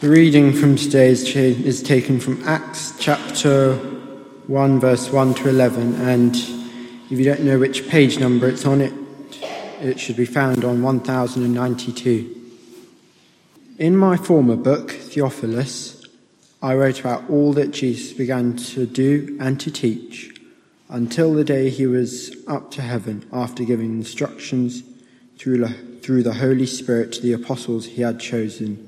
The reading from today is, is taken from Acts chapter 1, verse 1 to 11. And if you don't know which page number it's on, it, it should be found on 1092. In my former book, Theophilus, I wrote about all that Jesus began to do and to teach until the day he was up to heaven after giving instructions through, through the Holy Spirit to the apostles he had chosen.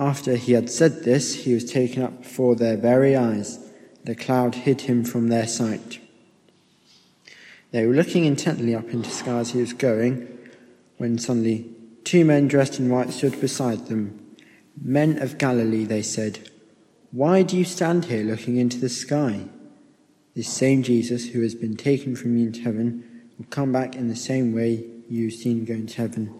After he had said this, he was taken up before their very eyes. The cloud hid him from their sight. They were looking intently up into the sky as he was going, when suddenly two men dressed in white stood beside them. Men of Galilee, they said, why do you stand here looking into the sky? This same Jesus who has been taken from you into heaven will come back in the same way you've seen go into heaven.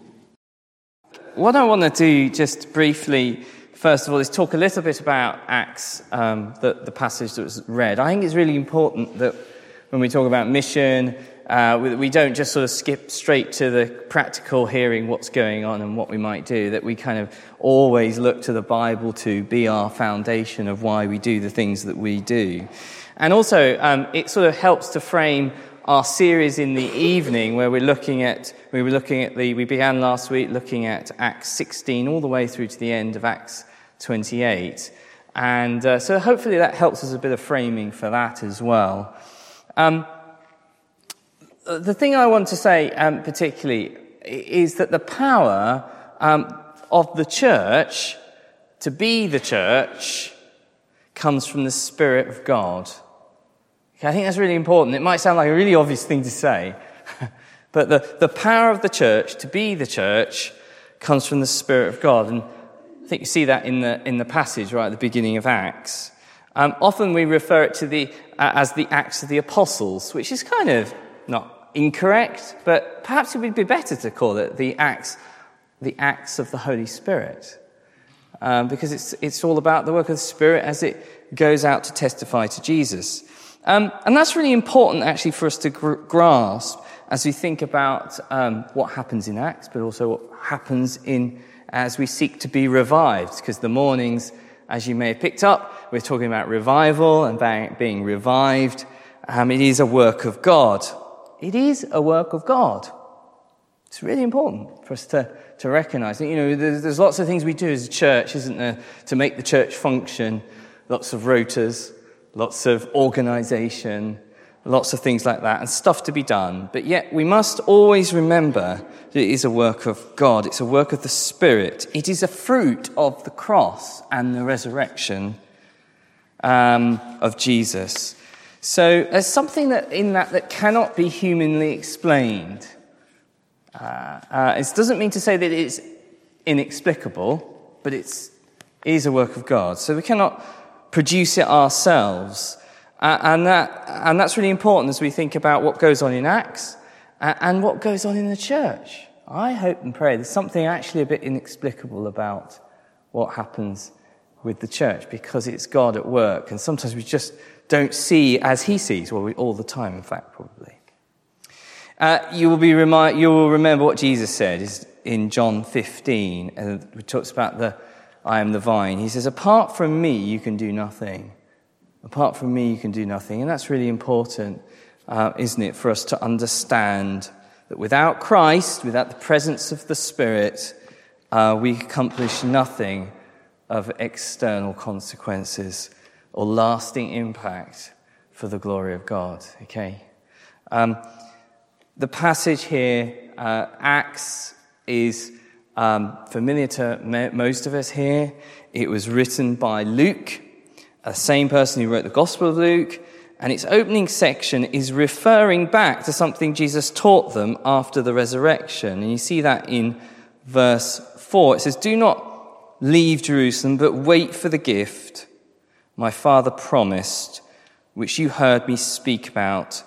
What I want to do just briefly, first of all, is talk a little bit about Acts, um, the, the, passage that was read. I think it's really important that when we talk about mission, uh, we, we, don't just sort of skip straight to the practical hearing what's going on and what we might do, that we kind of always look to the Bible to be our foundation of why we do the things that we do. And also, um, it sort of helps to frame our series in the evening where we're looking at we were looking at the we began last week looking at acts 16 all the way through to the end of acts 28 and uh, so hopefully that helps us a bit of framing for that as well. Um, the thing i want to say um, particularly is that the power um, of the church to be the church comes from the spirit of god Okay, I think that's really important. It might sound like a really obvious thing to say, but the, the power of the church to be the church comes from the Spirit of God. And I think you see that in the, in the passage right at the beginning of Acts. Um, often we refer it to the, uh, as the Acts of the Apostles, which is kind of not incorrect, but perhaps it would be better to call it the Acts, the Acts of the Holy Spirit. Um, because it's, it's all about the work of the Spirit as it goes out to testify to Jesus. Um, and that's really important actually for us to gr- grasp as we think about um, what happens in Acts, but also what happens in as we seek to be revived. Because the mornings, as you may have picked up, we're talking about revival and being revived. Um, it is a work of God. It is a work of God. It's really important for us to, to recognize. You know, there's, there's lots of things we do as a church, isn't there, to make the church function. Lots of rotas, lots of organization, lots of things like that, and stuff to be done. But yet we must always remember that it is a work of God. It's a work of the Spirit. It is a fruit of the cross and the resurrection um, of Jesus. So there's something that in that that cannot be humanly explained. Uh, uh, it doesn't mean to say that it's inexplicable, but it's, it is a work of God. So we cannot produce it ourselves. And, that, and that's really important as we think about what goes on in Acts and what goes on in the church. I hope and pray there's something actually a bit inexplicable about what happens with the church because it's God at work. And sometimes we just don't see as He sees, well, we, all the time, in fact, probably. Uh, you, will be remind, you will remember what Jesus said is in John 15, and it talks about the I am the vine. He says, Apart from me, you can do nothing. Apart from me, you can do nothing. And that's really important, uh, isn't it, for us to understand that without Christ, without the presence of the Spirit, uh, we accomplish nothing of external consequences or lasting impact for the glory of God. Okay? Um, the passage here, uh, Acts, is um, familiar to most of us here. It was written by Luke, the same person who wrote the Gospel of Luke, and its opening section is referring back to something Jesus taught them after the resurrection. And you see that in verse 4. It says, Do not leave Jerusalem, but wait for the gift my Father promised, which you heard me speak about.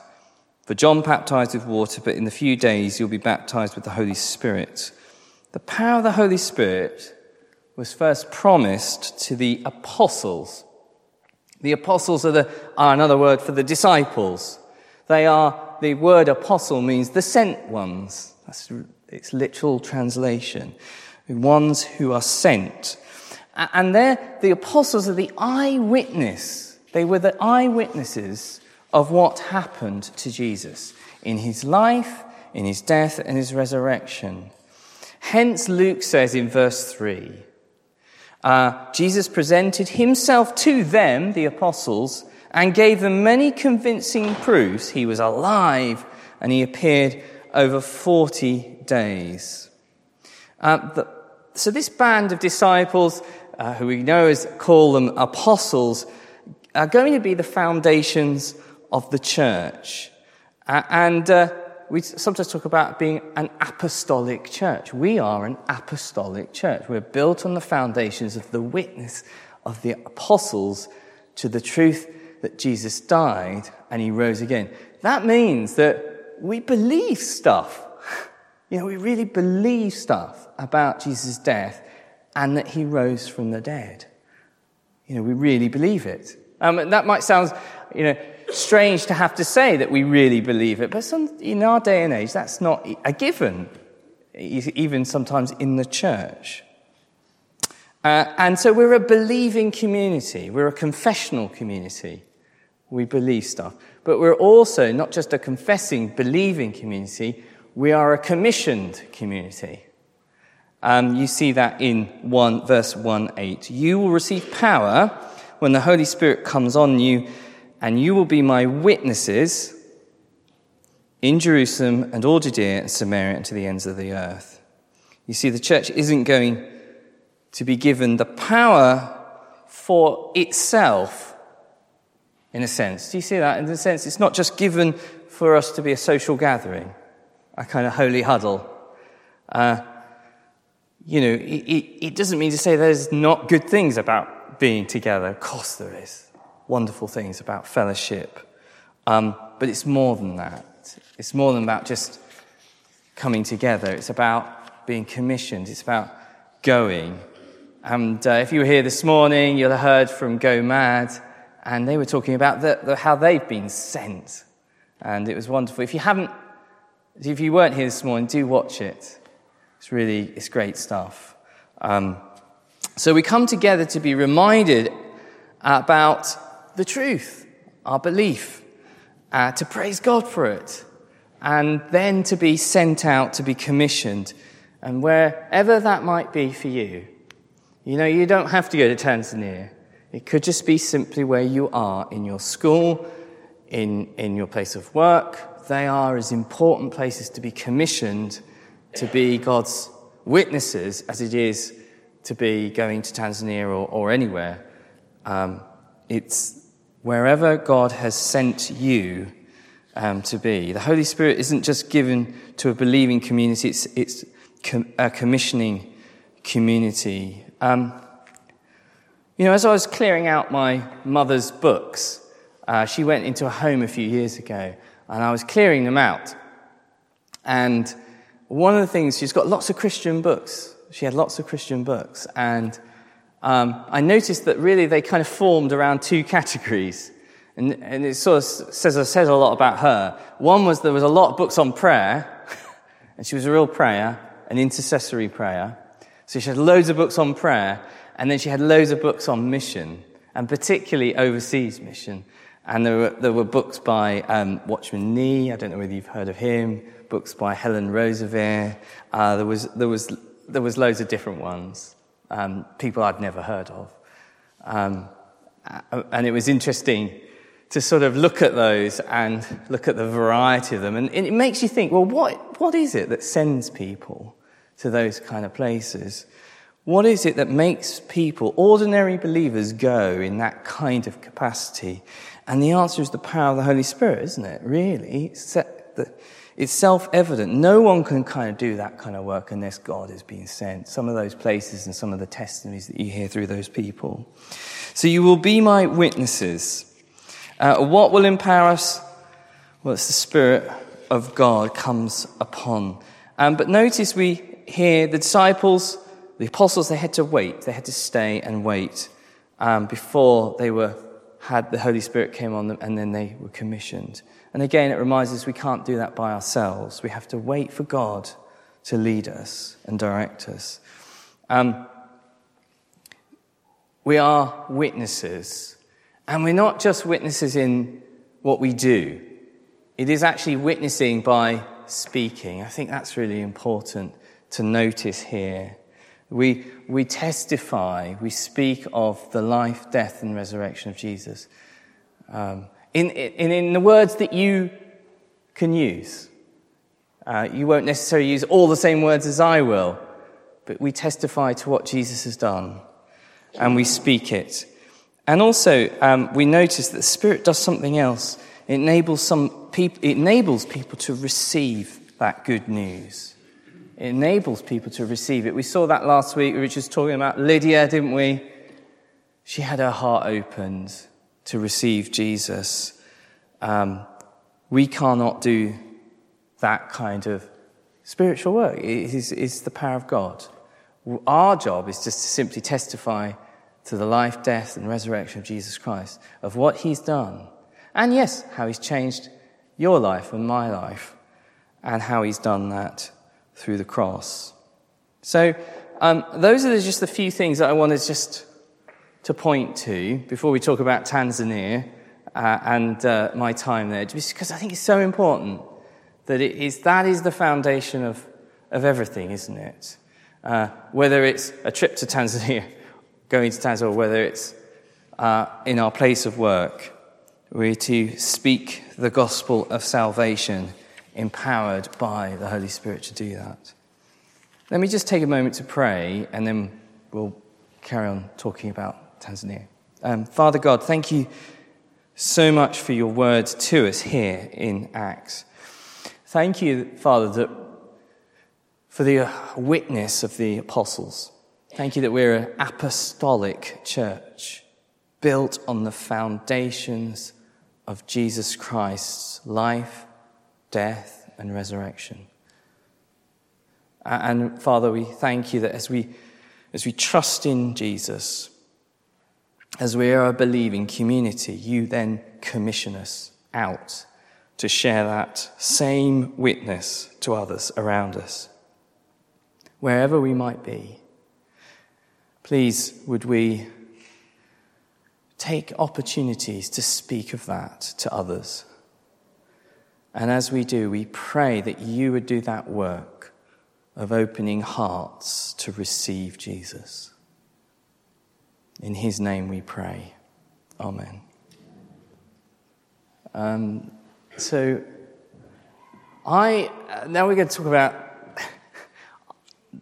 For John baptized with water, but in a few days you'll be baptized with the Holy Spirit. The power of the Holy Spirit was first promised to the apostles. The apostles are, the, are another word for the disciples. They are, the word apostle means the sent ones. That's its literal translation. The ones who are sent. And there, the apostles are the eyewitness. They were the eyewitnesses of what happened to Jesus in his life, in his death, and his resurrection. Hence, Luke says in verse 3 uh, Jesus presented himself to them, the apostles, and gave them many convincing proofs he was alive and he appeared over 40 days. Uh, the, so, this band of disciples, uh, who we know as call them apostles, are going to be the foundations of the church. And uh, we sometimes talk about being an apostolic church. We are an apostolic church. We're built on the foundations of the witness of the apostles to the truth that Jesus died and he rose again. That means that we believe stuff. You know, we really believe stuff about Jesus' death and that he rose from the dead. You know, we really believe it. Um, that might sound, you know, strange to have to say that we really believe it, but some, in our day and age, that's not a given, even sometimes in the church. Uh, and so we're a believing community, we're a confessional community. We believe stuff. But we're also not just a confessing, believing community, we are a commissioned community. Um, you see that in 1, verse 1 8. You will receive power when the Holy Spirit comes on you and you will be my witnesses in Jerusalem and all Judea and Samaria and to the ends of the earth. You see, the church isn't going to be given the power for itself, in a sense. Do you see that? In a sense, it's not just given for us to be a social gathering, a kind of holy huddle. Uh, you know, it, it, it doesn't mean to say there's not good things about being together. Of course, there is wonderful things about fellowship. Um, but it's more than that. It's more than about just coming together. It's about being commissioned. It's about going. And uh, if you were here this morning, you'll have heard from Go Mad, and they were talking about the, the, how they've been sent. And it was wonderful. If you haven't, if you weren't here this morning, do watch it. It's really, it's great stuff. Um, so we come together to be reminded about the truth, our belief, uh, to praise God for it, and then to be sent out to be commissioned. And wherever that might be for you, you know, you don't have to go to Tanzania. It could just be simply where you are in your school, in, in your place of work. They are as important places to be commissioned to be God's witnesses as it is to be going to Tanzania or, or anywhere. Um, it's wherever God has sent you um, to be. The Holy Spirit isn't just given to a believing community, it's, it's com- a commissioning community. Um, you know, as I was clearing out my mother's books, uh, she went into a home a few years ago, and I was clearing them out. And one of the things, she's got lots of Christian books. She had lots of Christian books. And um, I noticed that really they kind of formed around two categories. And, and it sort of says, says a lot about her. One was there was a lot of books on prayer, and she was a real prayer, an intercessory prayer. So she had loads of books on prayer, and then she had loads of books on mission, and particularly overseas mission. And there were, there were books by um, Watchman Nee, I don't know whether you've heard of him, books by Helen Roseveare. Uh, there, was, there, was, there was loads of different ones um, people I'd never heard of. Um, and it was interesting to sort of look at those and look at the variety of them. And it makes you think, well, what, what is it that sends people to those kind of places? What is it that makes people, ordinary believers, go in that kind of capacity? And the answer is the power of the Holy Spirit, isn't it? Really? It's self evident. No one can kind of do that kind of work unless God is being sent. Some of those places and some of the testimonies that you hear through those people. So you will be my witnesses. Uh, what will empower us? Well, it's the Spirit of God comes upon. Um, but notice we hear the disciples the apostles, they had to wait. They had to stay and wait um, before they were, had the Holy Spirit came on them and then they were commissioned. And again, it reminds us we can't do that by ourselves. We have to wait for God to lead us and direct us. Um, we are witnesses. And we're not just witnesses in what we do, it is actually witnessing by speaking. I think that's really important to notice here. We, we testify, we speak of the life, death, and resurrection of Jesus. Um, in, in, in the words that you can use. Uh, you won't necessarily use all the same words as I will, but we testify to what Jesus has done and we speak it. And also, um, we notice that the Spirit does something else. It enables, some peop- it enables people to receive that good news. It enables people to receive it. We saw that last week. We were just talking about Lydia, didn't we? She had her heart opened to receive Jesus. Um, we cannot do that kind of spiritual work. It is, the power of God. Our job is just to simply testify to the life, death, and resurrection of Jesus Christ, of what he's done. And yes, how he's changed your life and my life, and how he's done that through the cross. So, um, those are just a few things that I wanted just to point to before we talk about Tanzania uh, and uh, my time there, just because I think it's so important that it is, that is the foundation of, of everything, isn't it? Uh, whether it's a trip to Tanzania, going to Tanzania, or whether it's uh, in our place of work, we're to speak the gospel of salvation empowered by the Holy Spirit to do that. Let me just take a moment to pray and then we'll carry on talking about Tanzania. Um, Father God, thank you so much for your words to us here in Acts. Thank you, Father, that for the witness of the apostles. Thank you that we're an apostolic church built on the foundations of Jesus Christ's life, death, and resurrection. And Father, we thank you that as we, as we trust in Jesus, as we are a believing community, you then commission us out to share that same witness to others around us. Wherever we might be, please would we take opportunities to speak of that to others. And as we do, we pray that you would do that work of opening hearts to receive Jesus. In his name we pray. Amen. Um, so, I now we're going to talk about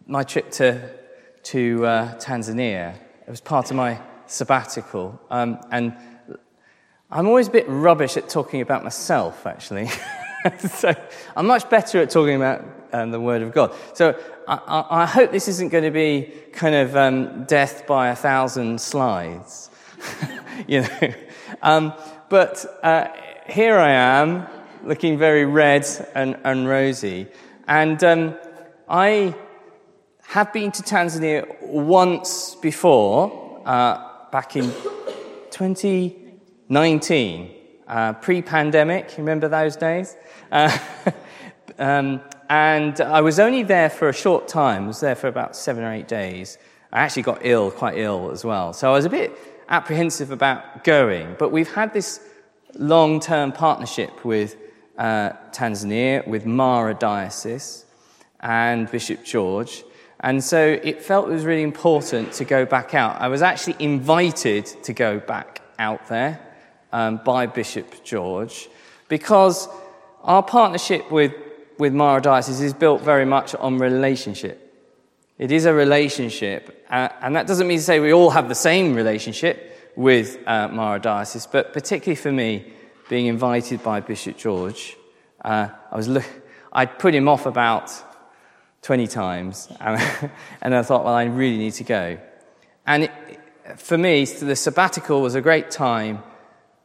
my trip to to uh, Tanzania. It was part of my sabbatical, um, and I'm always a bit rubbish at talking about myself, actually. so I'm much better at talking about um, the Word of God. So I, I, hope this isn't going to be kind of um, death by a thousand slides, you know. Um, but uh, here I am, looking very red and, and rosy, and um, I have been to Tanzania once before, uh, back in 2019 uh, pre pandemic. Remember those days? Uh, um, and I was only there for a short time, I was there for about seven or eight days. I actually got ill, quite ill as well. So I was a bit apprehensive about going. But we've had this long term partnership with uh, Tanzania, with Mara Diocese and Bishop George. And so it felt it was really important to go back out. I was actually invited to go back out there um, by Bishop George because our partnership with, with Mara Diocese is built very much on relationship. It is a relationship, uh, and that doesn't mean to say we all have the same relationship with uh, Mara Diocese, but particularly for me, being invited by Bishop George, uh, I was look, I'd put him off about 20 times, and, and I thought, well, I really need to go. And it, for me, the sabbatical was a great time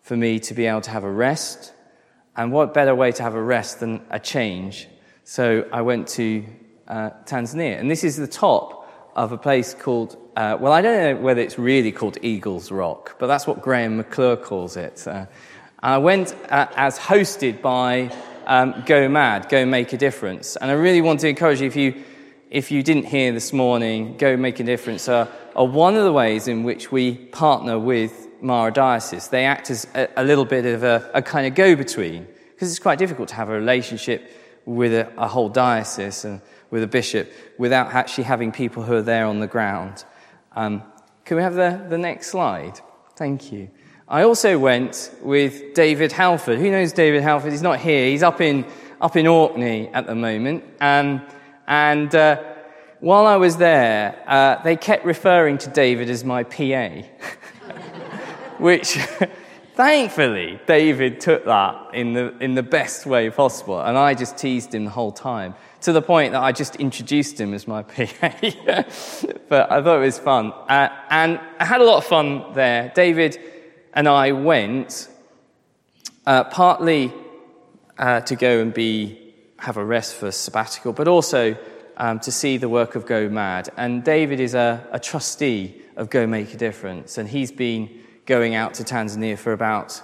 for me to be able to have a rest. And what better way to have a rest than a change? So I went to uh, Tanzania. And this is the top of a place called, uh, well, I don't know whether it's really called Eagles Rock, but that's what Graham McClure calls it. Uh, I went uh, as hosted by um, Go Mad, Go Make a Difference. And I really want to encourage you, if you, if you didn't hear this morning, Go Make a Difference are, are one of the ways in which we partner with Mara Diocese. They act as a, a little bit of a, a kind of go between, because it's quite difficult to have a relationship with a, a, whole diocese and with a bishop without actually having people who are there on the ground. Um, can we have the, the next slide? Thank you. I also went with David Halford. Who knows David Halford? He's not here. He's up in, up in Orkney at the moment. Um, and uh, while I was there, uh, they kept referring to David as my PA. which thankfully David took that in the, in the best way possible. And I just teased him the whole time to the point that I just introduced him as my PA. but I thought it was fun. Uh, and I had a lot of fun there. David and I went uh, partly uh, to go and be have a rest for sabbatical, but also um, to see the work of Go Mad. And David is a, a trustee of Go Make a Difference, and he's been going out to Tanzania for about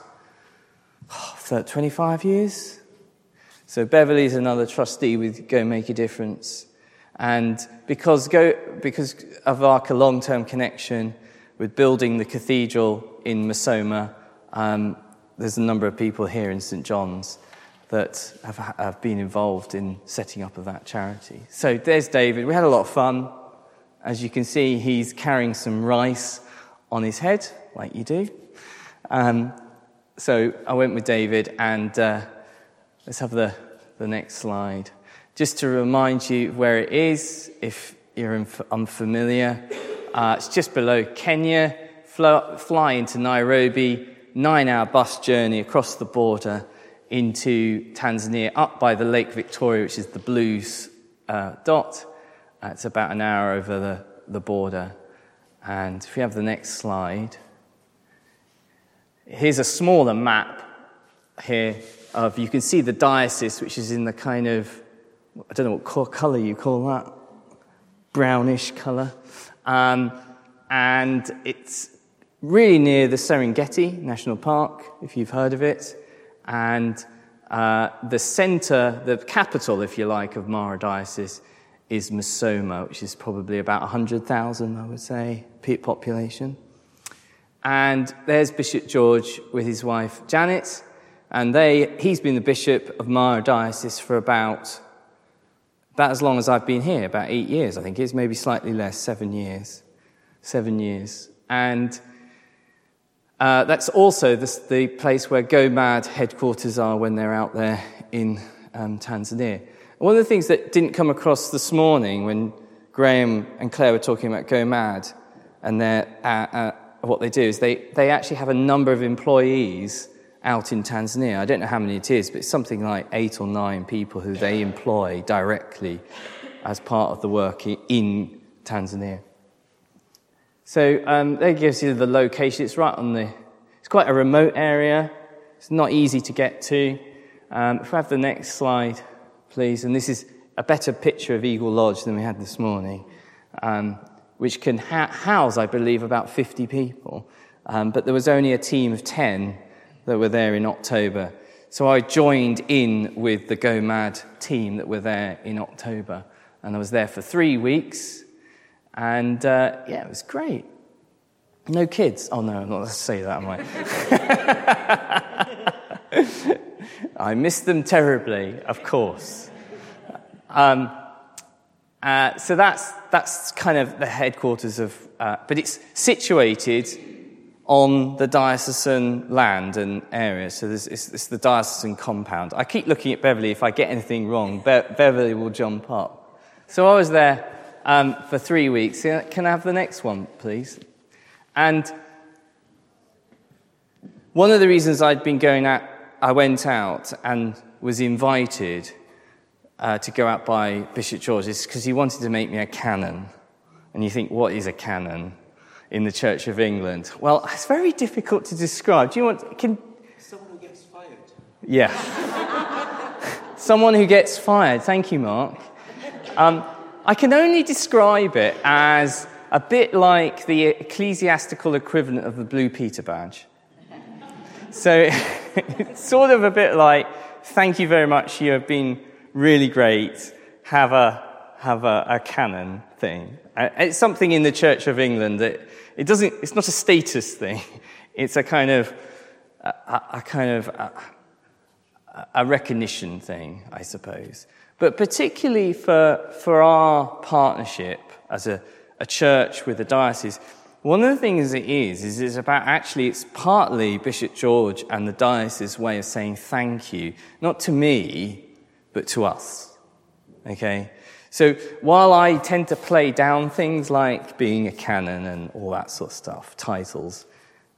oh, 25 years. So Beverly's another trustee with Go Make a Difference. And because, Go, because of our long term connection with building the cathedral in Musoma, um, there's a number of people here in St. John's that have, have been involved in setting up of that charity. So there's David. We had a lot of fun. As you can see, he's carrying some rice on his head, like you do. Um, so I went with David, and uh, let's have the, the next slide. Just to remind you where it is, if you're unfamiliar, uh, it's just below Kenya. Fly, fly into Nairobi, nine hour bus journey across the border into Tanzania, up by the Lake Victoria, which is the blue uh, dot. Uh, it's about an hour over the, the border. And if we have the next slide, here's a smaller map here of, you can see the diocese, which is in the kind of, I don't know what color you call that, brownish color. Um, and it's really near the Serengeti National Park, if you've heard of it. And uh, the center, the capital, if you like, of Mara Diocese is Musoma, which is probably about 100,000, I would say, population. And there's Bishop George with his wife Janet, and they, he's been the bishop of Mara Diocese for about, about as long as I've been here, about eight years, I think it is, maybe slightly less, seven years. Seven years. And uh, that's also the, the, place where Go Mad headquarters are when they're out there in um, Tanzania. One of the things that didn't come across this morning when Graham and Claire were talking about Go Mad and their, uh, uh, what they do is they, they actually have a number of employees out in Tanzania. I don't know how many it is, but it's something like eight or nine people who they employ directly as part of the work in Tanzania. So um, that gives you the location. It's right on the, it's quite a remote area. It's not easy to get to. Um, if we have the next slide please. And this is a better picture of Eagle Lodge than we had this morning, um, which can ha- house, I believe, about 50 people. Um, but there was only a team of 10 that were there in October. So I joined in with the Go Mad team that were there in October. And I was there for three weeks. And uh, yeah, it was great. No kids. Oh, no, I'm not going to say that, am I? I miss them terribly, of course. Um, uh, so that's, that's kind of the headquarters of, uh, but it's situated on the diocesan land and area. So this it's the diocesan compound. I keep looking at Beverly. If I get anything wrong, Be- Beverly will jump up. So I was there um, for three weeks. Can I have the next one, please? And one of the reasons I'd been going out, I went out and was invited uh, to go out by Bishop George is because he wanted to make me a canon. And you think, what is a canon in the Church of England? Well, it's very difficult to describe. Do you want? Can someone who gets fired? Yeah. someone who gets fired. Thank you, Mark. Um, I can only describe it as a bit like the ecclesiastical equivalent of the Blue Peter badge. So it's sort of a bit like, thank you very much, you have been really great, have a, have a, a canon thing. It's something in the Church of England that it doesn't, it's not a status thing. It's a kind of, a, a kind of, a, a recognition thing, I suppose. But particularly for, for our partnership as a, a church with a diocese, one of the things it is, is it's about actually, it's partly Bishop George and the diocese way of saying thank you, not to me, but to us. Okay? So while I tend to play down things like being a canon and all that sort of stuff, titles,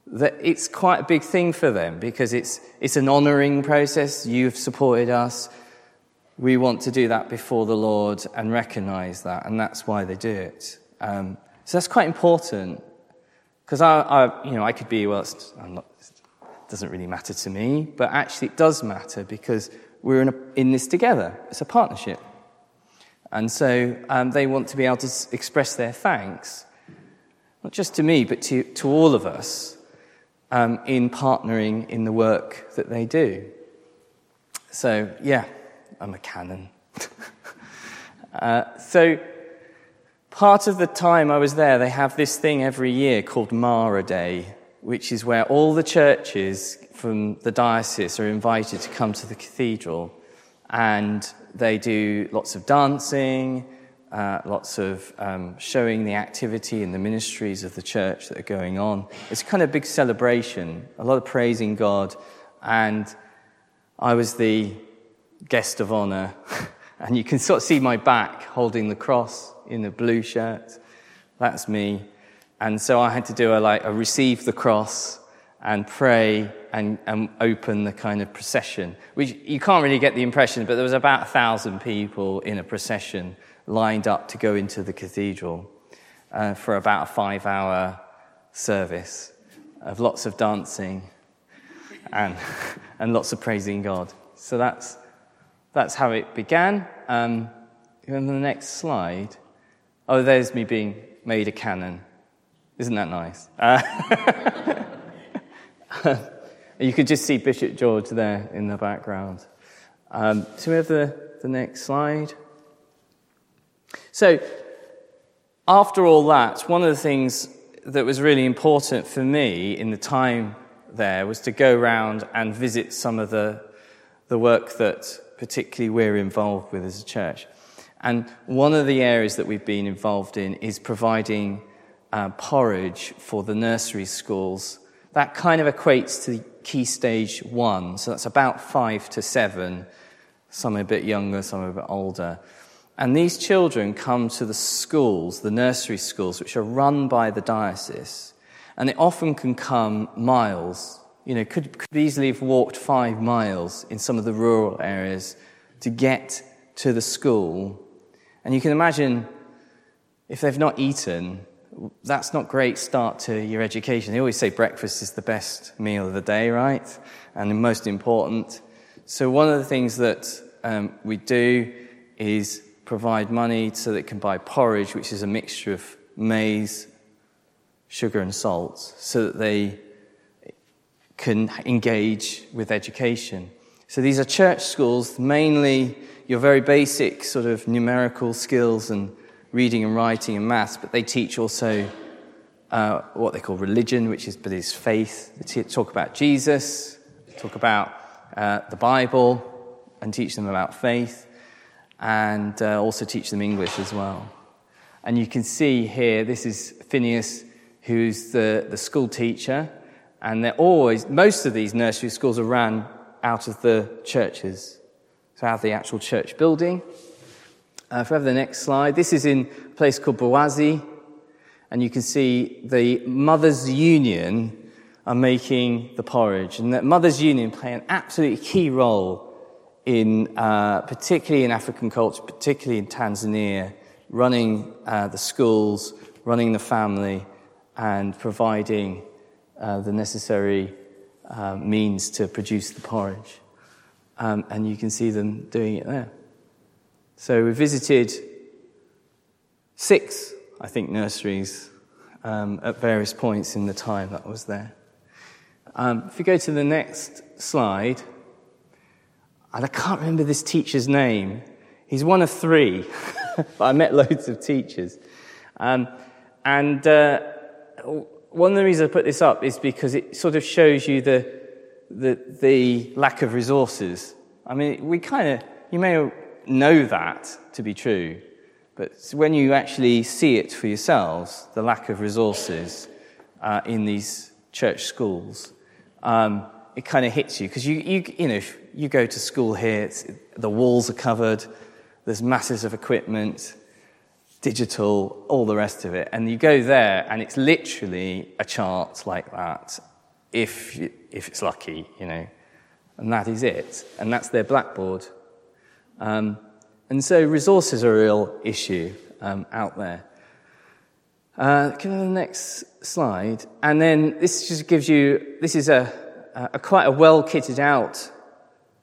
that it's quite a big thing for them because it's, it's an honoring process. You've supported us. We want to do that before the Lord and recognize that, and that's why they do it. Um, so that's quite important. Because I, I, you know, I could be, well, not, it doesn't really matter to me, but actually it does matter because we're in, a, in this together. It's a partnership. And so um, they want to be able to express their thanks, not just to me, but to, to all of us um, in partnering in the work that they do. So, yeah, I'm a canon. uh, so, Part of the time I was there, they have this thing every year called Mara Day, which is where all the churches from the diocese are invited to come to the cathedral. And they do lots of dancing, uh, lots of um, showing the activity and the ministries of the church that are going on. It's kind of a big celebration, a lot of praising God. And I was the guest of honor. and you can sort of see my back holding the cross in a blue shirt. That's me. And so I had to do a like a receive the cross and pray and, and open the kind of procession, which you can't really get the impression, but there was about a thousand people in a procession lined up to go into the cathedral uh, for about a five hour service of lots of dancing and, and lots of praising God. So that's, that's how it began. Um, on the next slide. Oh, there's me being made a canon. Isn't that nice? Uh, you could just see Bishop George there in the background. Um, so we have the, the next slide. So, after all that, one of the things that was really important for me in the time there was to go around and visit some of the, the work that particularly we're involved with as a church. And one of the areas that we've been involved in is providing uh, porridge for the nursery schools. That kind of equates to key stage one, so that's about five to seven. Some are a bit younger, some are a bit older. And these children come to the schools, the nursery schools, which are run by the diocese, and they often can come miles. You know, could, could easily have walked five miles in some of the rural areas to get to the school and you can imagine if they've not eaten, that's not great start to your education. They always say breakfast is the best meal of the day, right? And the most important. So one of the things that um, we do is provide money so it can buy porridge, which is a mixture of maize, sugar, and salt, so that they can engage with education. So these are church schools, mainly your very basic sort of numerical skills and reading and writing and maths, but they teach also uh, what they call religion, which is but is faith. They talk about Jesus, talk about uh, the Bible, and teach them about faith, and uh, also teach them English as well. And you can see here, this is Phineas, who's the, the school teacher, And they're always, most of these nursery schools are run out of the churches, so out of the actual church building. Uh, if we have the next slide, this is in a place called Bawazi, and you can see the Mothers Union are making the porridge, and that Mothers Union play an absolutely key role in, uh, particularly in African culture, particularly in Tanzania, running uh, the schools, running the family, and providing uh, the necessary uh, means to produce the porridge. Um, and you can see them doing it there. So we visited six, I think, nurseries um, at various points in the time that I was there. Um, if you go to the next slide, and I can't remember this teacher's name. He's one of three, but I met loads of teachers. Um, and uh, one of the reasons I put this up is because it sort of shows you the, the, the lack of resources. I mean, we kind of, you may know that to be true, but when you actually see it for yourselves, the lack of resources uh, in these church schools, um, it kind of hits you. Because you, you, you know, you go to school here, the walls are covered, there's masses of equipment, digital, all the rest of it, and you go there and it's literally a chart like that, if, if it's lucky, you know, and that is it, and that's their blackboard. Um, and so resources are a real issue um, out there. Uh, can I have the next slide? And then this just gives you, this is a, a quite a well kitted out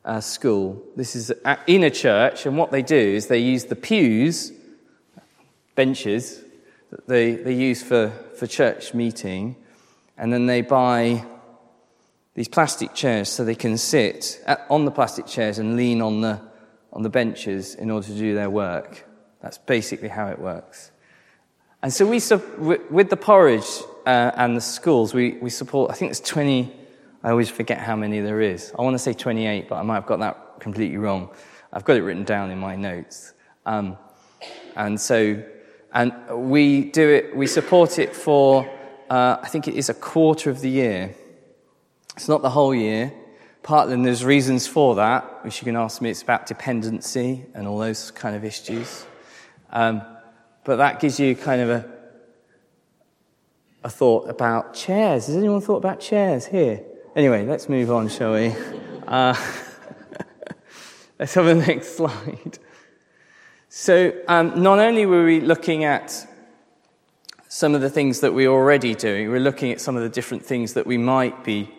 uh, school. This is in a church, and what they do is they use the pews, benches, that they, they use for, for church meeting, and then they buy these plastic chairs so they can sit at, on the plastic chairs and lean on the, on the benches in order to do their work. That's basically how it works. And so we, with the porridge uh, and the schools, we, we support, I think it's 20, I always forget how many there is. I want to say 28, but I might have got that completely wrong. I've got it written down in my notes. Um, and so, and we do it, we support it for, uh, I think it is a quarter of the year. It's not the whole year. Partly, and there's reasons for that, which you can ask me. It's about dependency and all those kind of issues. Um, but that gives you kind of a, a thought about chairs. Has anyone thought about chairs here? Anyway, let's move on, shall we? Uh, let's have the next slide. So, um, not only were we looking at some of the things that we're already doing, we're looking at some of the different things that we might be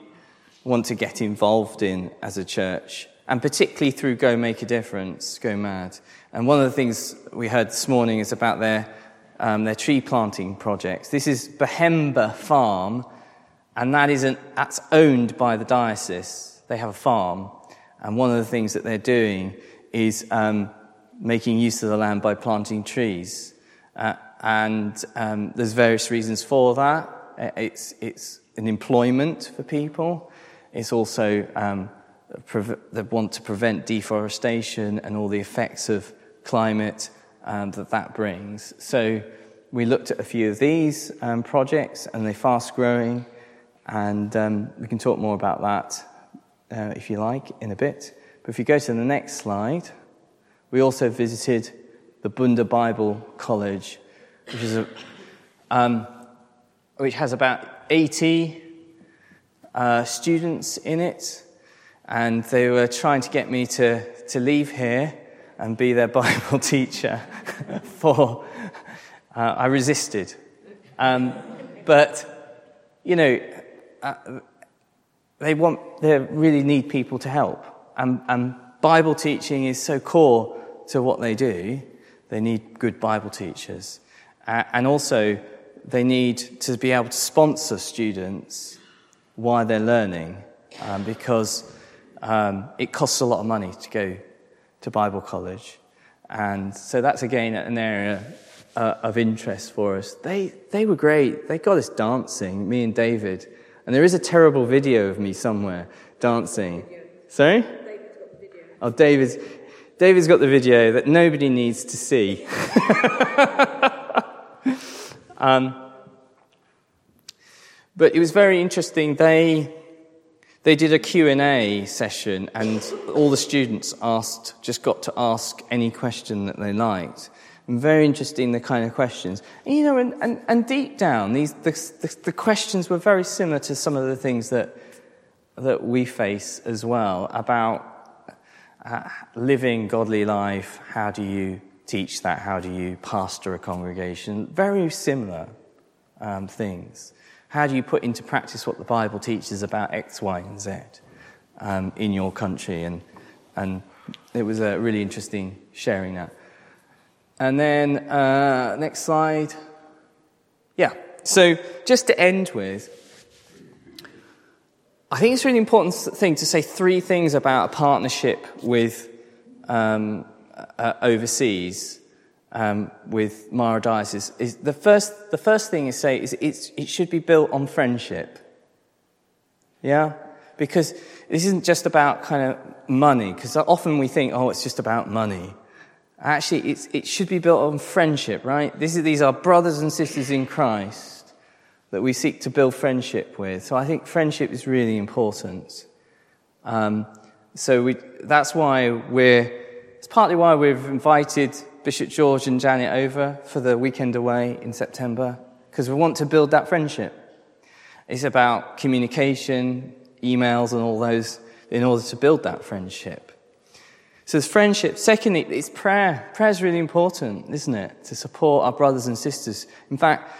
want to get involved in as a church, and particularly through Go Make a Difference, Go Mad. And one of the things we heard this morning is about their, um, their tree planting projects. This is Bahemba Farm and that isn't, that's owned by the diocese. They have a farm, and one of the things that they're doing is um, making use of the land by planting trees. Uh, and um, there's various reasons for that. Uh, it's, it's an employment for people. It's also um, they want to prevent deforestation and all the effects of climate um, that that brings. So we looked at a few of these um, projects, and they're fast growing. And um, we can talk more about that uh, if you like in a bit. But if you go to the next slide, we also visited the Bunda Bible College, which, is a, um, which has about 80 uh, students in it. And they were trying to get me to, to leave here and be their Bible teacher for. Uh, I resisted. Um, but, you know, uh, they want, they really need people to help. And, and Bible teaching is so core to what they do. They need good Bible teachers. Uh, and also, they need to be able to sponsor students while they're learning um, because um, it costs a lot of money to go to Bible college. And so that's again an area uh, of interest for us. They, they were great. They got us dancing, me and David. And there is a terrible video of me somewhere dancing. Sorry? Oh, David's, David's got the video that nobody needs to see. um, But it was very interesting. They, they did a Q&A session and all the students asked, just got to ask any question that they liked. And very interesting, the kind of questions. And, you know, and, and, and deep down, these, the, the, the questions were very similar to some of the things that, that we face as well about uh, living godly life. How do you teach that? How do you pastor a congregation? Very similar um, things. How do you put into practice what the Bible teaches about X, Y, and Z um, in your country? And, and it was a really interesting sharing that. And then, uh, next slide. Yeah. So, just to end with, I think it's really important thing to say three things about a partnership with um, uh, overseas um, with Mara Diocese. Is the first the first thing is say is it should be built on friendship. Yeah, because this isn't just about kind of money. Because often we think, oh, it's just about money. Actually, it should be built on friendship, right? Is, these are brothers and sisters in Christ that we seek to build friendship with. So I think friendship is really important. Um, so we, that's why we're, it's partly why we've invited Bishop George and Janet over for the weekend away in September, because we want to build that friendship. It's about communication, emails, and all those in order to build that friendship. So there's friendship. Secondly, it's prayer. Prayer is really important, isn't it? To support our brothers and sisters. In fact,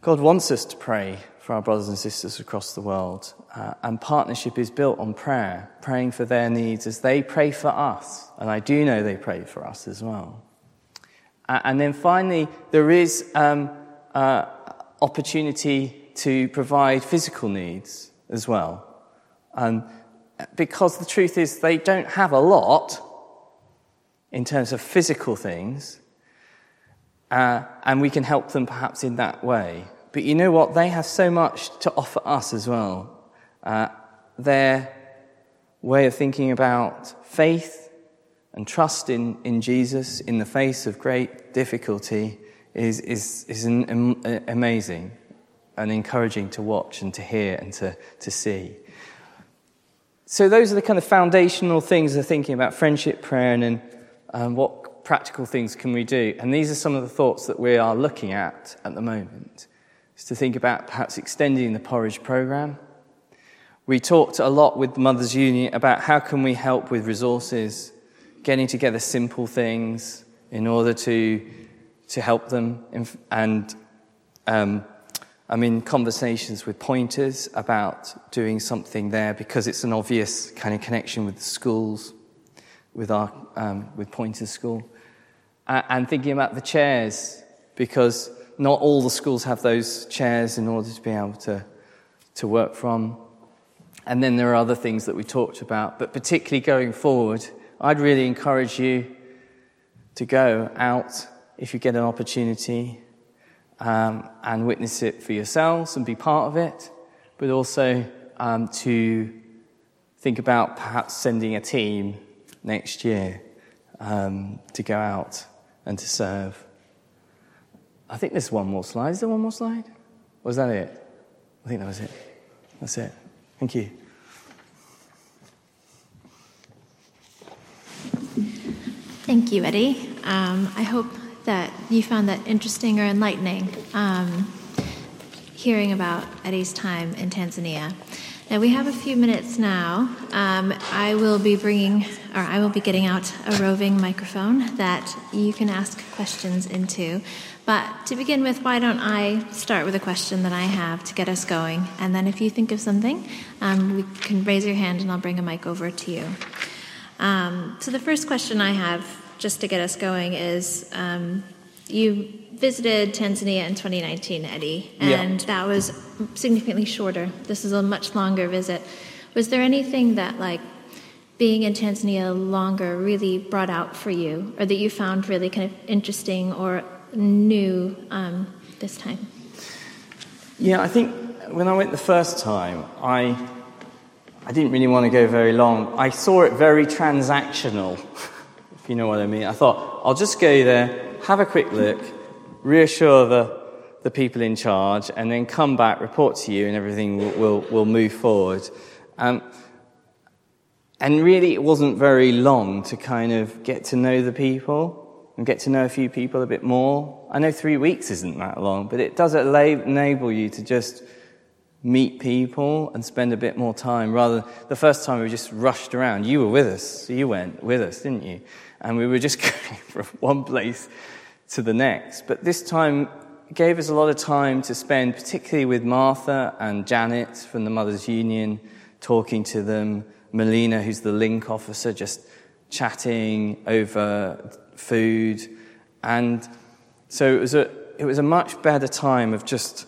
God wants us to pray for our brothers and sisters across the world. Uh, and partnership is built on prayer, praying for their needs as they pray for us. And I do know they pray for us as well. Uh, and then finally, there is um, uh, opportunity to provide physical needs as well. Um, because the truth is they don't have a lot in terms of physical things, uh, and we can help them perhaps in that way. But you know what? They have so much to offer us as well. Uh, their way of thinking about faith and trust in, in Jesus in the face of great difficulty is, is, is an, um, amazing and encouraging to watch and to hear and to, to see. So, those are the kind of foundational things of thinking about friendship, prayer, and then um, what practical things can we do. And these are some of the thoughts that we are looking at at the moment. Is to think about perhaps extending the porridge program. We talked a lot with the Mothers Union about how can we help with resources, getting together simple things in order to, to help them. And um, I'm in conversations with pointers about doing something there because it's an obvious kind of connection with the schools, with, our, um, with pointers school. And thinking about the chairs because not all the schools have those chairs in order to be able to, to work from. And then there are other things that we talked about, but particularly going forward, I'd really encourage you to go out if you get an opportunity um, and witness it for yourselves and be part of it, but also um, to think about perhaps sending a team next year um, to go out and to serve. I think there's one more slide. Is there one more slide? Was that it? I think that was it. That's it. Thank you. Thank you, Eddie. Um, I hope that you found that interesting or enlightening, um, hearing about Eddie's time in Tanzania. Now we have a few minutes now. Um, I will be bringing, or I will be getting out a roving microphone that you can ask questions into. But to begin with, why don't I start with a question that I have to get us going, and then if you think of something, um, we can raise your hand and I'll bring a mic over to you. Um, so the first question I have just to get us going, is um, you visited Tanzania in 2019, Eddie, and yeah. that was significantly shorter. This is a much longer visit. Was there anything that, like, being in Tanzania longer really brought out for you, or that you found really kind of interesting or new um, this time? Yeah, I think when I went the first time, I I didn't really want to go very long. I saw it very transactional. If you know what I mean. I thought, I'll just go there, have a quick look, reassure the, the people in charge, and then come back, report to you, and everything will, will, will move forward. Um, and really, it wasn't very long to kind of get to know the people and get to know a few people a bit more. I know three weeks isn't that long, but it does enable you to just meet people and spend a bit more time rather the first time we just rushed around you were with us so you went with us didn't you and we were just going from one place to the next. But this time gave us a lot of time to spend particularly with martha and janet from the mothers union talking to them. Melina who's the link officer just chatting over food. And so it was a it was a much better time of just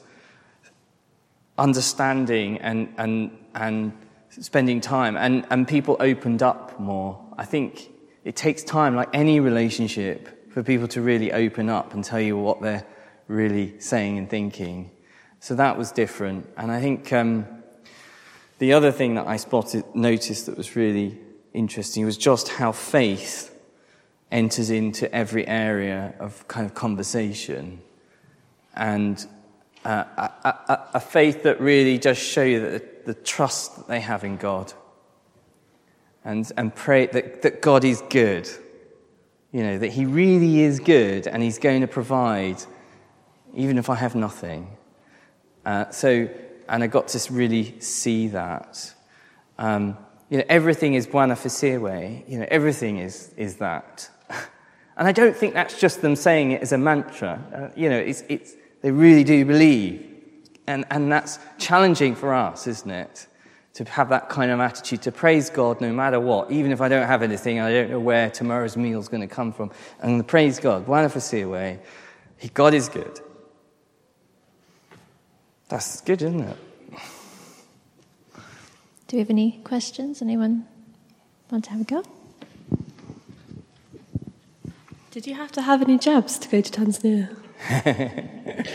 understanding and, and, and spending time, and, and people opened up more. I think it takes time, like any relationship, for people to really open up and tell you what they're really saying and thinking. So that was different. And I think um, the other thing that I spotted, noticed that was really interesting was just how faith enters into every area of kind of conversation. And uh, a, a, a, faith that really does show you that the, trust that they have in God and, and pray that, that God is good. You know, that He really is good and He's going to provide even if I have nothing. Uh, so, and I got to really see that. Um, you know, everything is Bwana asifiwe. You know, everything is, is that. and I don't think that's just them saying it as a mantra. Uh, you know, it's, it's, they really do believe. And, and that's challenging for us, isn't it? To have that kind of attitude, to praise God no matter what, even if I don't have anything, I don't know where tomorrow's meal is going to come from. And to praise God, way, God is good. That's good, isn't it? Do we have any questions? Anyone want to have a go? Did you have to have any jabs to go to Tanzania?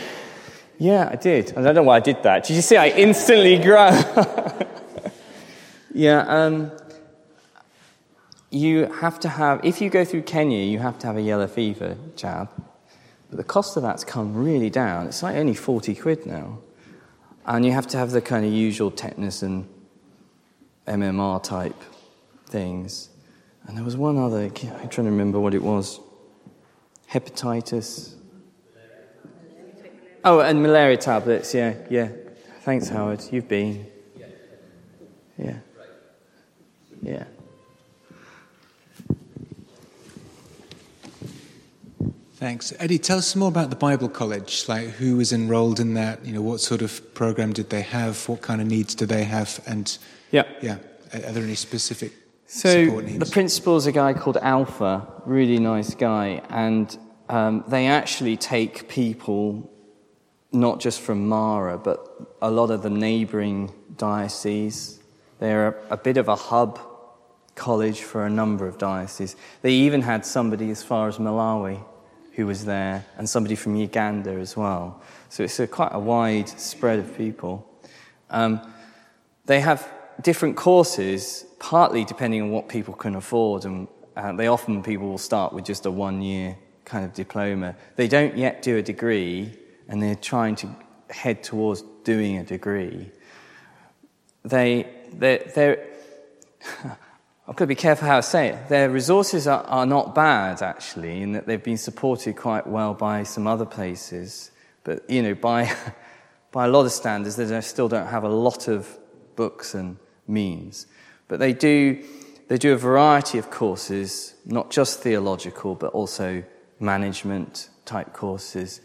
yeah, I did. I don't know why I did that. Did you see I instantly grew? Yeah, um, you have to have, if you go through Kenya, you have to have a yellow fever jab. But the cost of that's come really down. It's like only 40 quid now. And you have to have the kind of usual tetanus and MMR type things. And there was one other, I'm trying to remember what it was hepatitis, Oh, and malaria tablets, yeah, yeah. Thanks, Howard. You've been. Yeah. Yeah. Thanks. Eddie, tell us some more about the Bible College. Like, who was enrolled in that? You know, what sort of program did they have? What kind of needs do they have? And, yeah. Yeah. Are there any specific so support needs? the principal is a guy called Alpha, really nice guy, and um, they actually take people not just from Mara, but a lot of the neighboring dioceses. They're a, a bit of a hub college for a number of dioceses. They even had somebody as far as Malawi who was there, and somebody from Uganda as well. So it's a, quite a wide spread of people. Um, they have different courses, partly depending on what people can afford, and uh, they often people will start with just a one year kind of diploma. They don't yet do a degree and they're trying to head towards doing a degree, they, they're, they're I've got to be careful how I say it. Their resources are, are not bad, actually, in that they've been supported quite well by some other places. But, you know, by, by a lot of standards, they still don't have a lot of books and means. But they do, they do a variety of courses, not just theological, but also management type courses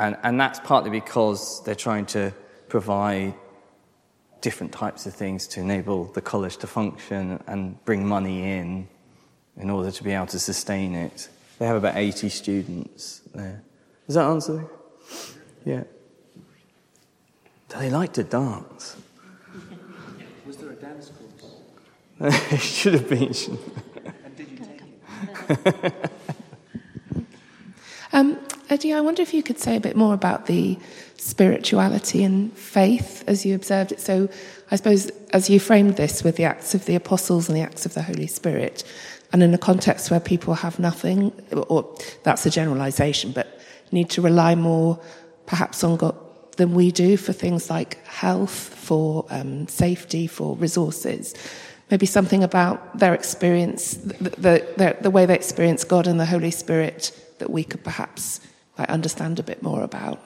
and, and that's partly because they're trying to provide different types of things to enable the college to function and bring money in in order to be able to sustain it. They have about 80 students there. Does that answer? Yeah. Do they like to dance? Was there a dance course? it should have been. and did you take it? um, Eddie, I wonder if you could say a bit more about the spirituality and faith as you observed it. So, I suppose as you framed this with the acts of the apostles and the acts of the Holy Spirit, and in a context where people have nothing, or that's a generalization, but need to rely more perhaps on God than we do for things like health, for um, safety, for resources. Maybe something about their experience, the, the, the, the, way they experience God and the Holy Spirit that we could perhaps like, understand a bit more about.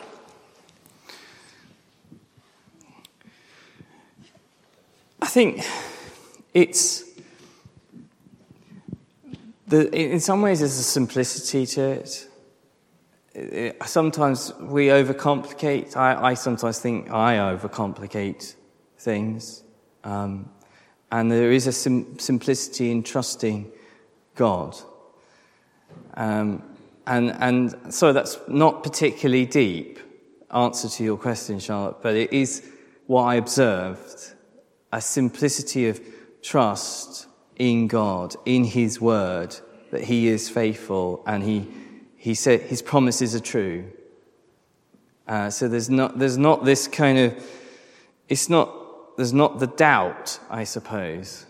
I think it's the, in some ways there's a simplicity to it. it sometimes we overcomplicate. I, I, sometimes think I overcomplicate things. Um, and there is a sim- simplicity in trusting God. Um, and, and so that's not particularly deep answer to your question, Charlotte, but it is what I observed a simplicity of trust in God, in His Word, that He is faithful and He, he said His promises are true. Uh, so there's not, there's not this kind of, it's not, there's not the doubt, I suppose.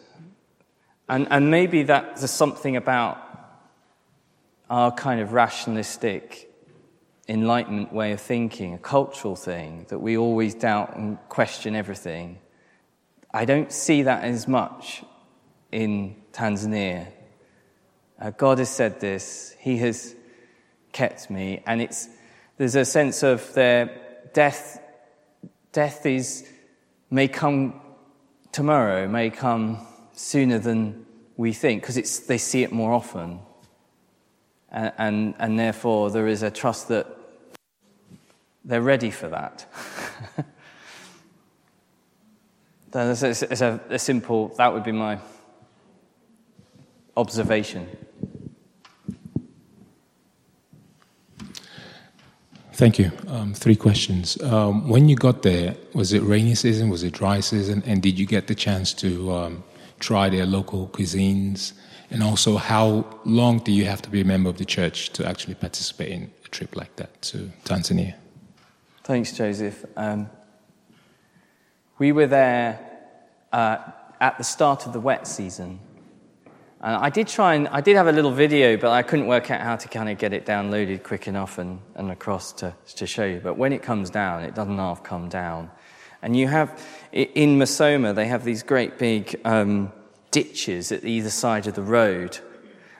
And, and maybe that's something about our kind of rationalistic enlightenment way of thinking, a cultural thing, that we always doubt and question everything. I don't see that as much in Tanzania. Uh, God has said this, He has kept me, and it's, there's a sense of their death, death is, may come tomorrow, may come sooner than we think, because they see it more often. And, and, and therefore, there is a trust that they're ready for that. It's, it's, it's a, a simple, that would be my observation. Thank you. Um, three questions. Um, when you got there, was it rainy season? Was it dry season? And did you get the chance to um, try their local cuisines? And also, how long do you have to be a member of the church to actually participate in a trip like that to Tanzania? Thanks, Joseph. Um, we were there uh, at the start of the wet season. And I did try and I did have a little video, but I couldn't work out how to kind of get it downloaded quick enough and, and across to, to show you. But when it comes down, it doesn't half come down. And you have, in Musoma, they have these great big um, ditches at either side of the road.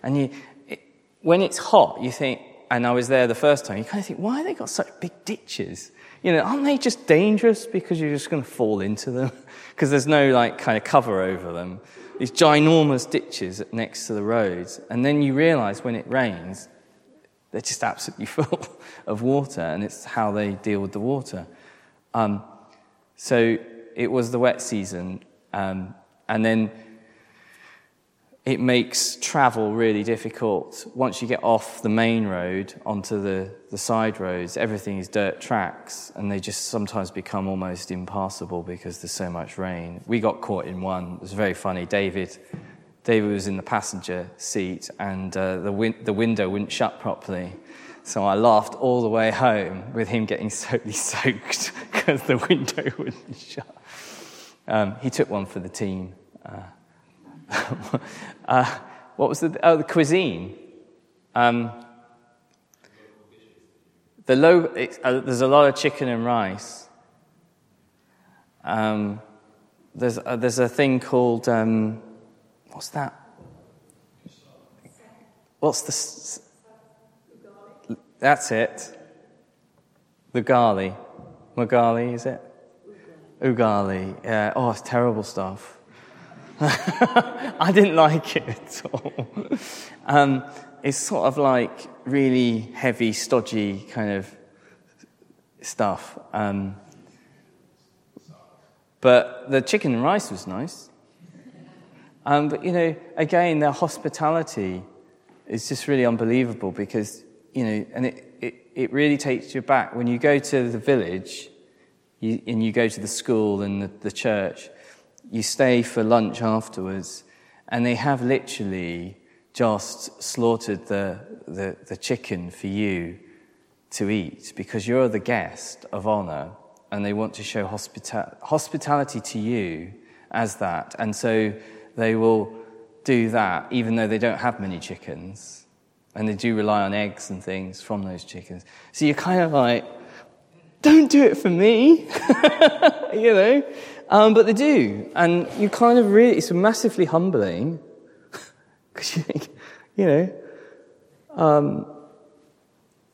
And you, it, when it's hot, you think, and I was there the first time, you kind of think, why have they got such big ditches? You know, aren't they just dangerous because you're just going to fall into them? Because there's no like kind of cover over them. These ginormous ditches next to the roads. And then you realize when it rains, they're just absolutely full of water, and it's how they deal with the water. Um, so it was the wet season, um, and then it makes travel really difficult. Once you get off the main road onto the, the side roads, everything is dirt tracks, and they just sometimes become almost impassable because there's so much rain. We got caught in one. It was very funny. David, David was in the passenger seat, and uh, the, win- the window wouldn't shut properly. So I laughed all the way home with him getting totally soaked because the window wouldn't shut. Um, he took one for the team. Uh, uh, what was the, oh, the cuisine? Um, the low, uh, there's a lot of chicken and rice. Um, there's, uh, there's a thing called, um, what's that? What's the. That's it. The Gali. Magali, is it? Ugali. Yeah. Oh, it's terrible stuff. I didn't like it at all. Um, it's sort of like really heavy, stodgy kind of stuff. Um, but the chicken and rice was nice. Um, but, you know, again, their hospitality is just really unbelievable because, you know, and it, it, it really takes you back. When you go to the village you, and you go to the school and the, the church, you stay for lunch afterwards, and they have literally just slaughtered the, the, the chicken for you to eat because you're the guest of honor and they want to show hospita- hospitality to you as that. And so they will do that even though they don't have many chickens. And they do rely on eggs and things from those chickens. So you're kind of like, don't do it for me, you know. Um, but they do. And you kind of really, it's massively humbling because you think, you know, um,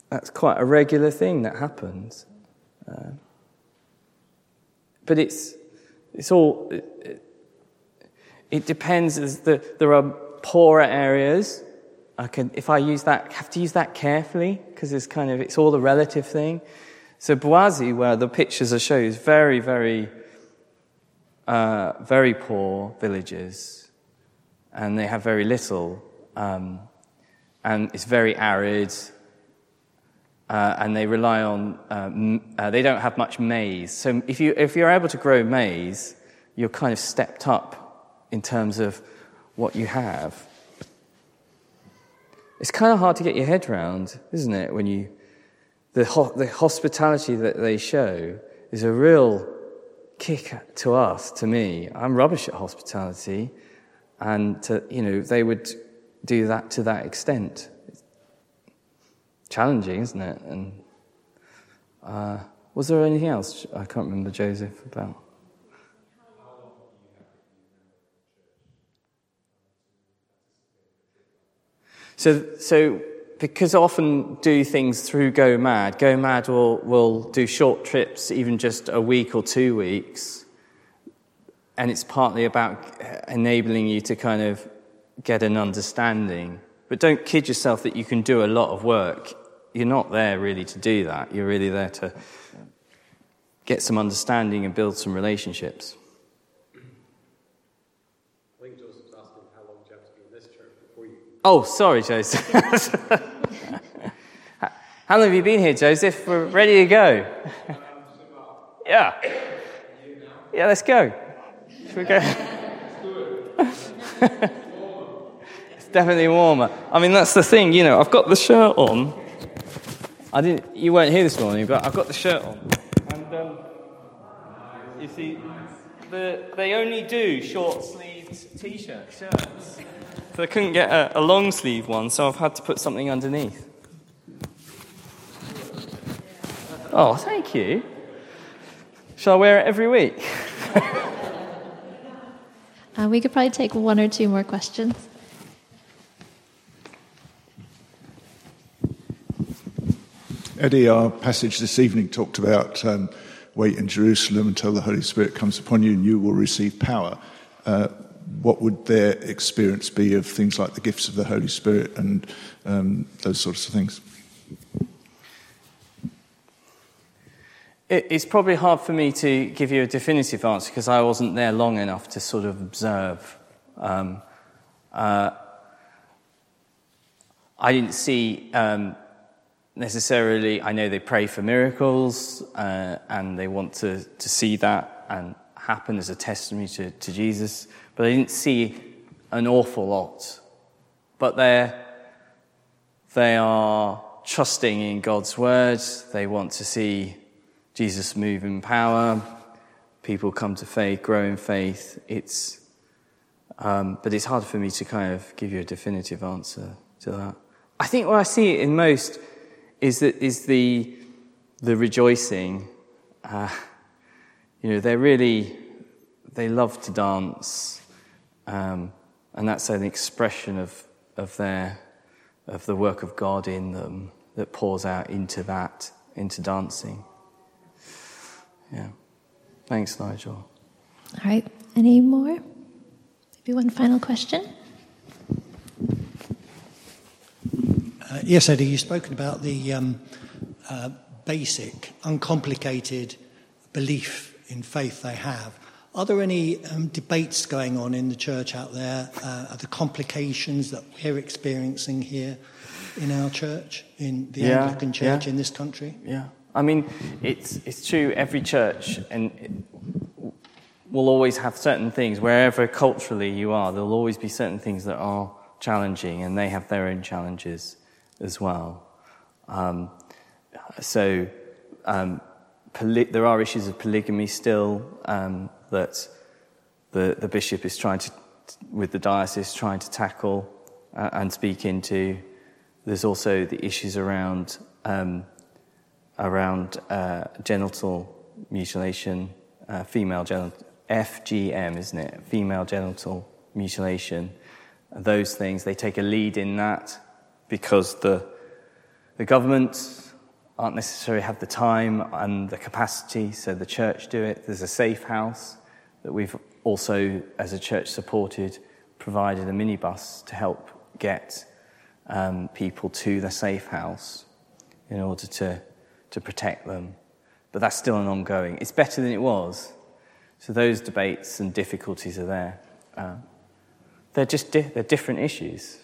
that's quite a regular thing that happens. Uh, but it's, it's all, it, it depends. As the, there are poorer areas. I can, if I use that, have to use that carefully because it's kind of, it's all a relative thing. So Boise, where the pictures are shown, is very, very, uh, very poor villages, and they have very little, um, and it's very arid, uh, and they rely on, um, uh, they don't have much maize. So if, you, if you're able to grow maize, you're kind of stepped up in terms of what you have. It's kind of hard to get your head around, isn't it, when you the, ho- the hospitality that they show is a real kick to us, to me. I'm rubbish at hospitality, and to, you know they would do that to that extent. Challenging, isn't it? And uh, was there anything else I can't remember, Joseph, about? So, so because I often do things through Go Mad, Go Mad will, will do short trips, even just a week or two weeks. And it's partly about enabling you to kind of get an understanding. But don't kid yourself that you can do a lot of work. You're not there really to do that. You're really there to get some understanding and build some relationships. Oh, sorry, Joseph. How long have you been here, Joseph? We're ready to go. yeah. Yeah, let's go. Should we go? it's definitely warmer. I mean, that's the thing, you know, I've got the shirt on. I didn't, you weren't here this morning, but I've got the shirt on. And um, you see, the, they only do short sleeved t shirts, shirts. So I couldn't get a, a long sleeve one, so I've had to put something underneath. Oh, thank you. Shall I wear it every week? uh, we could probably take one or two more questions. Eddie, our passage this evening talked about um, wait in Jerusalem until the Holy Spirit comes upon you and you will receive power. Uh, what would their experience be of things like the gifts of the Holy Spirit and um, those sorts of things? It's probably hard for me to give you a definitive answer because I wasn't there long enough to sort of observe. Um, uh, I didn't see um, necessarily, I know they pray for miracles uh, and they want to, to see that and happen as a testimony to, to Jesus but I didn't see an awful lot. But they're, they are trusting in God's word. They want to see Jesus move in power. People come to faith, grow in faith. It's, um, but it's hard for me to kind of give you a definitive answer to that. I think what I see in most is that is the the rejoicing. Uh, you know, they're really they love to dance. Um, and that's an expression of, of, their, of the work of God in them that pours out into that, into dancing. Yeah. Thanks, Nigel. All right. Any more? Maybe one final question? Uh, yes, Eddie, you've spoken about the um, uh, basic, uncomplicated belief in faith they have. Are there any um, debates going on in the church out there? Uh, are the complications that we're experiencing here in our church, in the yeah, Anglican church yeah. in this country? Yeah. I mean, it's, it's true, every church and will always have certain things, wherever culturally you are, there'll always be certain things that are challenging, and they have their own challenges as well. Um, so, um, poly- there are issues of polygamy still. Um, that the, the bishop is trying to, with the diocese, trying to tackle uh, and speak into. There's also the issues around um, around uh, genital mutilation, uh, female genital, FGM, isn't it? Female genital mutilation. Those things, they take a lead in that because the, the government aren't necessarily have the time and the capacity, so the church do it. There's a safe house that we've also, as a church, supported, provided a minibus to help get um, people to the safe house in order to, to protect them. But that's still an ongoing. It's better than it was. So those debates and difficulties are there. Uh, they're just di- they're different issues.